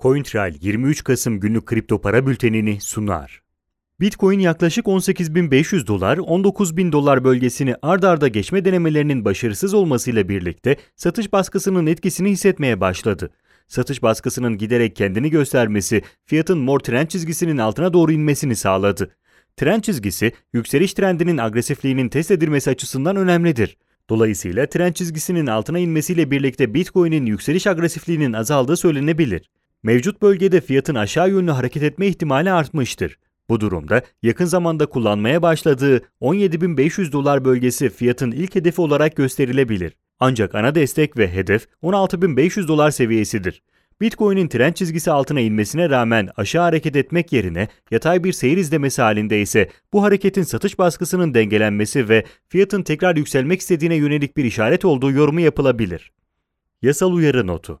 CoinTrail 23 Kasım günlük kripto para bültenini sunar. Bitcoin yaklaşık 18.500 dolar, 19.000 dolar bölgesini ard arda geçme denemelerinin başarısız olmasıyla birlikte satış baskısının etkisini hissetmeye başladı. Satış baskısının giderek kendini göstermesi fiyatın mor trend çizgisinin altına doğru inmesini sağladı. Trend çizgisi yükseliş trendinin agresifliğinin test edilmesi açısından önemlidir. Dolayısıyla trend çizgisinin altına inmesiyle birlikte Bitcoin'in yükseliş agresifliğinin azaldığı söylenebilir. Mevcut bölgede fiyatın aşağı yönlü hareket etme ihtimali artmıştır. Bu durumda yakın zamanda kullanmaya başladığı 17.500 dolar bölgesi fiyatın ilk hedefi olarak gösterilebilir. Ancak ana destek ve hedef 16.500 dolar seviyesidir. Bitcoin'in trend çizgisi altına inmesine rağmen aşağı hareket etmek yerine yatay bir seyir izlemesi halinde ise bu hareketin satış baskısının dengelenmesi ve fiyatın tekrar yükselmek istediğine yönelik bir işaret olduğu yorumu yapılabilir. Yasal uyarı notu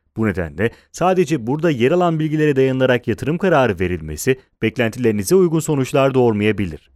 Bu nedenle sadece burada yer alan bilgilere dayanılarak yatırım kararı verilmesi beklentilerinize uygun sonuçlar doğurmayabilir.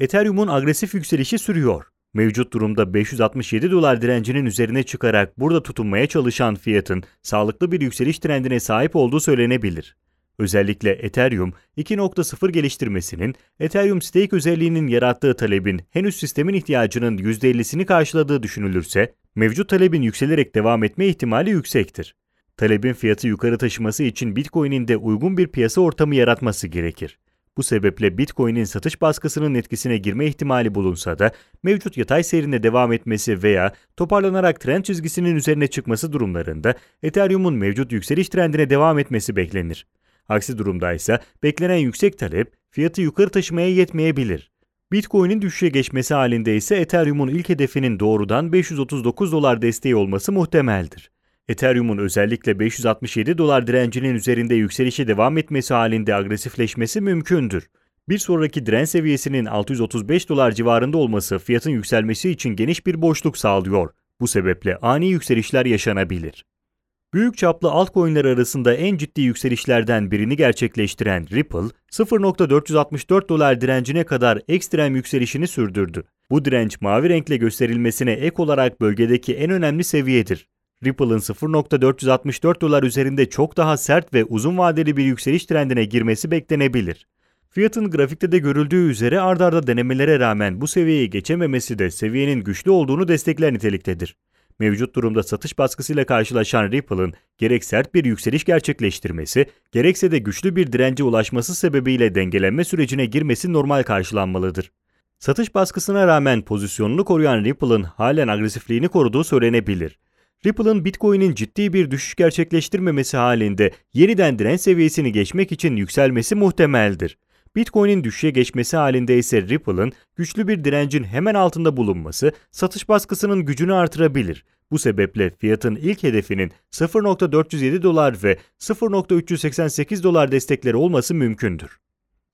Ethereum'un agresif yükselişi sürüyor. Mevcut durumda 567 dolar direncinin üzerine çıkarak burada tutunmaya çalışan fiyatın sağlıklı bir yükseliş trendine sahip olduğu söylenebilir. Özellikle Ethereum 2.0 geliştirmesinin Ethereum Stake özelliğinin yarattığı talebin henüz sistemin ihtiyacının %50'sini karşıladığı düşünülürse, mevcut talebin yükselerek devam etme ihtimali yüksektir. Talebin fiyatı yukarı taşıması için Bitcoin'in de uygun bir piyasa ortamı yaratması gerekir. Bu sebeple Bitcoin'in satış baskısının etkisine girme ihtimali bulunsa da mevcut yatay seyrine devam etmesi veya toparlanarak trend çizgisinin üzerine çıkması durumlarında Ethereum'un mevcut yükseliş trendine devam etmesi beklenir. Aksi durumda ise beklenen yüksek talep fiyatı yukarı taşımaya yetmeyebilir. Bitcoin'in düşüşe geçmesi halinde ise Ethereum'un ilk hedefinin doğrudan 539 dolar desteği olması muhtemeldir. Ethereum'un özellikle 567 dolar direncinin üzerinde yükselişe devam etmesi halinde agresifleşmesi mümkündür. Bir sonraki direnç seviyesinin 635 dolar civarında olması fiyatın yükselmesi için geniş bir boşluk sağlıyor. Bu sebeple ani yükselişler yaşanabilir. Büyük çaplı altcoin'ler arasında en ciddi yükselişlerden birini gerçekleştiren Ripple, 0.464 dolar direncine kadar ekstrem yükselişini sürdürdü. Bu direnç mavi renkle gösterilmesine ek olarak bölgedeki en önemli seviyedir. Ripple'ın 0.464 dolar üzerinde çok daha sert ve uzun vadeli bir yükseliş trendine girmesi beklenebilir. Fiyatın grafikte de görüldüğü üzere ardarda denemelere rağmen bu seviyeyi geçememesi de seviyenin güçlü olduğunu destekler niteliktedir. Mevcut durumda satış baskısıyla karşılaşan Ripple'ın gerek sert bir yükseliş gerçekleştirmesi, gerekse de güçlü bir dirence ulaşması sebebiyle dengelenme sürecine girmesi normal karşılanmalıdır. Satış baskısına rağmen pozisyonunu koruyan Ripple'ın halen agresifliğini koruduğu söylenebilir. Ripple'ın Bitcoin'in ciddi bir düşüş gerçekleştirmemesi halinde yeniden direnç seviyesini geçmek için yükselmesi muhtemeldir. Bitcoin'in düşüşe geçmesi halinde ise Ripple'ın güçlü bir direncin hemen altında bulunması satış baskısının gücünü artırabilir. Bu sebeple fiyatın ilk hedefinin 0.407 dolar ve 0.388 dolar destekleri olması mümkündür.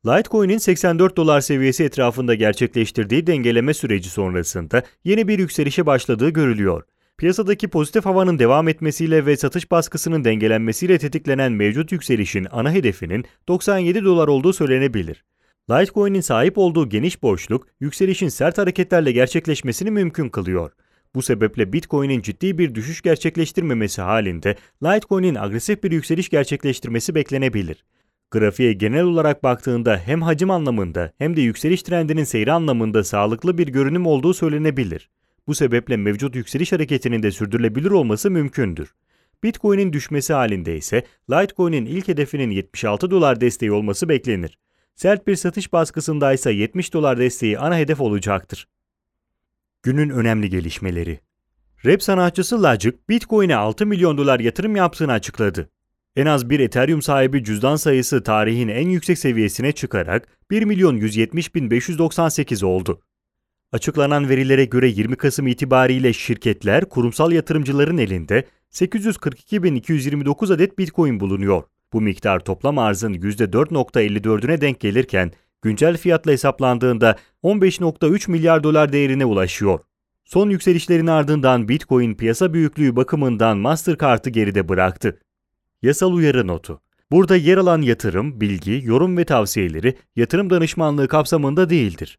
Litecoin'in 84 dolar seviyesi etrafında gerçekleştirdiği dengeleme süreci sonrasında yeni bir yükselişe başladığı görülüyor. Piyasadaki pozitif havanın devam etmesiyle ve satış baskısının dengelenmesiyle tetiklenen mevcut yükselişin ana hedefinin 97 dolar olduğu söylenebilir. Litecoin'in sahip olduğu geniş boşluk, yükselişin sert hareketlerle gerçekleşmesini mümkün kılıyor. Bu sebeple Bitcoin'in ciddi bir düşüş gerçekleştirmemesi halinde Litecoin'in agresif bir yükseliş gerçekleştirmesi beklenebilir. Grafiğe genel olarak baktığında hem hacim anlamında hem de yükseliş trendinin seyri anlamında sağlıklı bir görünüm olduğu söylenebilir. Bu sebeple mevcut yükseliş hareketinin de sürdürülebilir olması mümkündür. Bitcoin'in düşmesi halinde ise Litecoin'in ilk hedefinin 76 dolar desteği olması beklenir. Sert bir satış baskısında ise 70 dolar desteği ana hedef olacaktır. Günün önemli gelişmeleri Rap sanatçısı Logic, Bitcoin'e 6 milyon dolar yatırım yaptığını açıkladı. En az bir Ethereum sahibi cüzdan sayısı tarihin en yüksek seviyesine çıkarak 1 milyon 170 bin 598 oldu. Açıklanan verilere göre 20 Kasım itibariyle şirketler kurumsal yatırımcıların elinde 842.229 adet Bitcoin bulunuyor. Bu miktar toplam arzın %4.54'üne denk gelirken güncel fiyatla hesaplandığında 15.3 milyar dolar değerine ulaşıyor. Son yükselişlerin ardından Bitcoin piyasa büyüklüğü bakımından Mastercard'ı geride bıraktı. Yasal uyarı notu. Burada yer alan yatırım, bilgi, yorum ve tavsiyeleri yatırım danışmanlığı kapsamında değildir.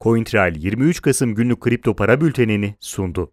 CoinTrail 23 Kasım günlük kripto para bültenini sundu.